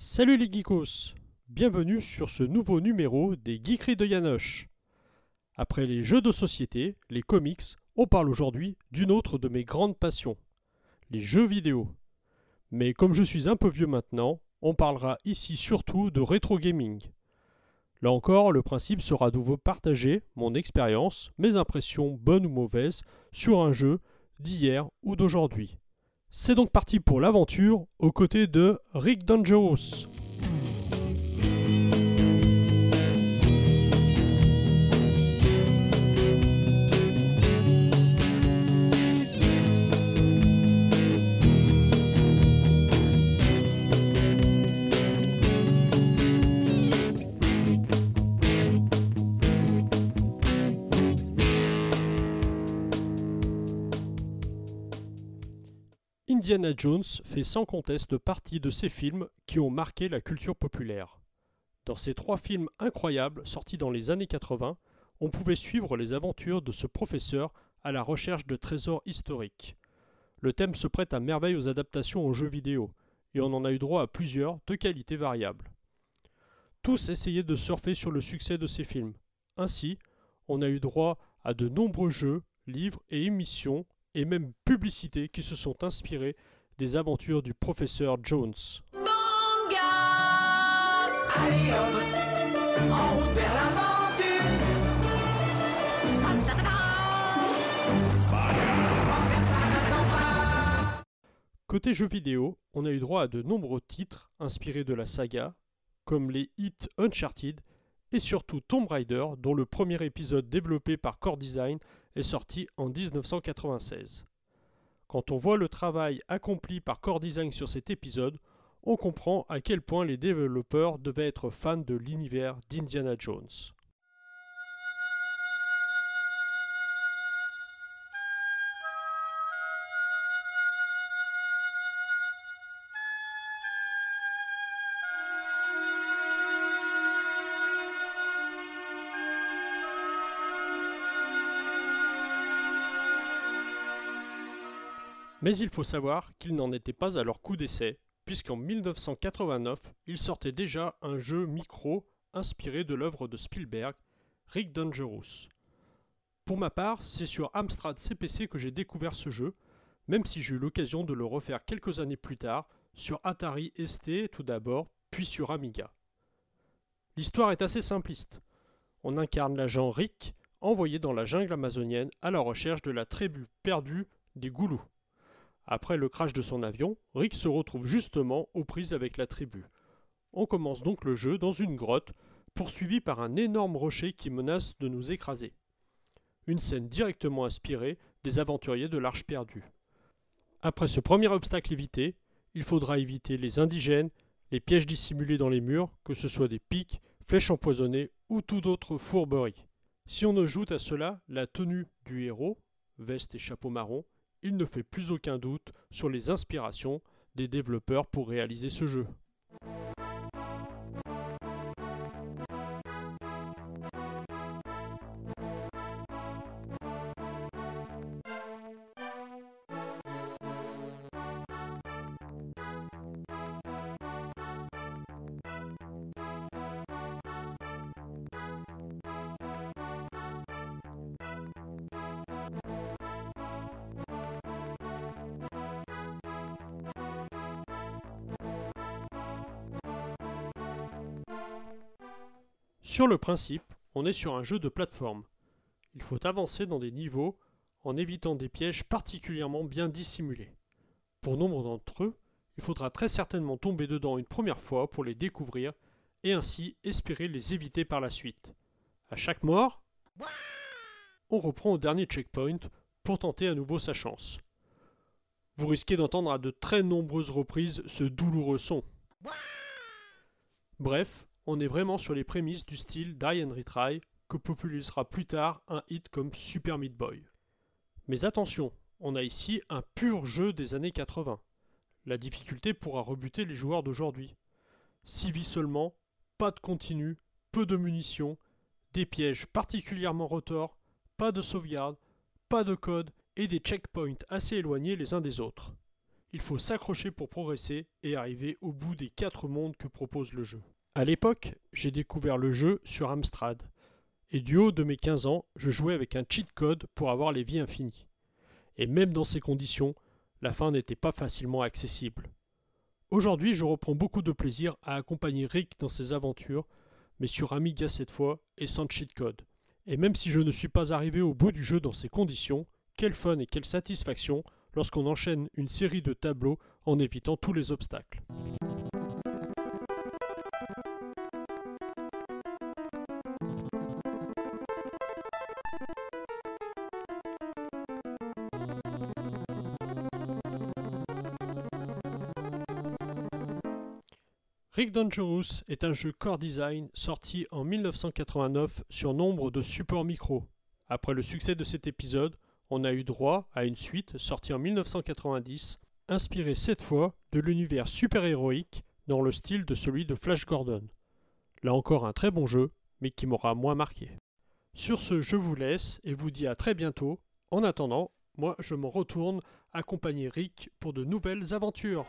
Salut les geekos Bienvenue sur ce nouveau numéro des Geekeries de Yanoche. Après les jeux de société, les comics, on parle aujourd'hui d'une autre de mes grandes passions, les jeux vidéo. Mais comme je suis un peu vieux maintenant, on parlera ici surtout de rétro gaming. Là encore, le principe sera de vous partager mon expérience, mes impressions bonnes ou mauvaises sur un jeu d'hier ou d'aujourd'hui. C'est donc parti pour l'aventure aux côtés de Rick Dangerous. Indiana Jones fait sans conteste partie de ces films qui ont marqué la culture populaire. Dans ces trois films incroyables sortis dans les années 80, on pouvait suivre les aventures de ce professeur à la recherche de trésors historiques. Le thème se prête à merveille aux adaptations aux jeux vidéo, et on en a eu droit à plusieurs de qualité variable. Tous essayaient de surfer sur le succès de ces films. Ainsi, on a eu droit à de nombreux jeux, livres et émissions et même publicités qui se sont inspirées des aventures du professeur Jones. Manga. Allez hop. En route vers l'aventure. Côté jeux vidéo, on a eu droit à de nombreux titres inspirés de la saga, comme les hits Uncharted et surtout Tomb Raider, dont le premier épisode développé par Core Design est sorti en 1996. Quand on voit le travail accompli par Core Design sur cet épisode, on comprend à quel point les développeurs devaient être fans de l'univers d'Indiana Jones. Mais il faut savoir qu'ils n'en étaient pas à leur coup d'essai, puisqu'en 1989, il sortait déjà un jeu micro inspiré de l'œuvre de Spielberg, Rick Dangerous. Pour ma part, c'est sur Amstrad CPC que j'ai découvert ce jeu, même si j'ai eu l'occasion de le refaire quelques années plus tard, sur Atari ST tout d'abord, puis sur Amiga. L'histoire est assez simpliste. On incarne l'agent Rick, envoyé dans la jungle amazonienne à la recherche de la tribu perdue des Goulous. Après le crash de son avion, Rick se retrouve justement aux prises avec la tribu. On commence donc le jeu dans une grotte, poursuivi par un énorme rocher qui menace de nous écraser. Une scène directement inspirée des aventuriers de l'Arche perdue. Après ce premier obstacle évité, il faudra éviter les indigènes, les pièges dissimulés dans les murs, que ce soit des pics, flèches empoisonnées ou toute autre fourberie. Si on ajoute à cela la tenue du héros, veste et chapeau marron, il ne fait plus aucun doute sur les inspirations des développeurs pour réaliser ce jeu. Sur le principe, on est sur un jeu de plateforme. Il faut avancer dans des niveaux en évitant des pièges particulièrement bien dissimulés. Pour nombre d'entre eux, il faudra très certainement tomber dedans une première fois pour les découvrir et ainsi espérer les éviter par la suite. À chaque mort, on reprend au dernier checkpoint pour tenter à nouveau sa chance. Vous risquez d'entendre à de très nombreuses reprises ce douloureux son. Bref, on est vraiment sur les prémices du style Die and Retry que popularisera plus tard un hit comme Super Meat Boy. Mais attention, on a ici un pur jeu des années 80. La difficulté pourra rebuter les joueurs d'aujourd'hui. 6 vies seulement, pas de continu, peu de munitions, des pièges particulièrement retors, pas de sauvegarde, pas de code et des checkpoints assez éloignés les uns des autres. il faut s'accrocher pour progresser et arriver au bout des quatre mondes que propose le jeu. À l'époque, j'ai découvert le jeu sur Amstrad, et du haut de mes 15 ans, je jouais avec un cheat code pour avoir les vies infinies. Et même dans ces conditions, la fin n'était pas facilement accessible. Aujourd'hui, je reprends beaucoup de plaisir à accompagner Rick dans ses aventures, mais sur Amiga cette fois et sans cheat code. Et même si je ne suis pas arrivé au bout du jeu dans ces conditions, quel fun et quelle satisfaction lorsqu'on enchaîne une série de tableaux en évitant tous les obstacles. Rick Dangerous est un jeu core design sorti en 1989 sur nombre de supports micro. Après le succès de cet épisode, on a eu droit à une suite sortie en 1990, inspirée cette fois de l'univers super-héroïque dans le style de celui de Flash Gordon. Là encore un très bon jeu, mais qui m'aura moins marqué. Sur ce, je vous laisse et vous dis à très bientôt. En attendant, moi je m'en retourne accompagner Rick pour de nouvelles aventures.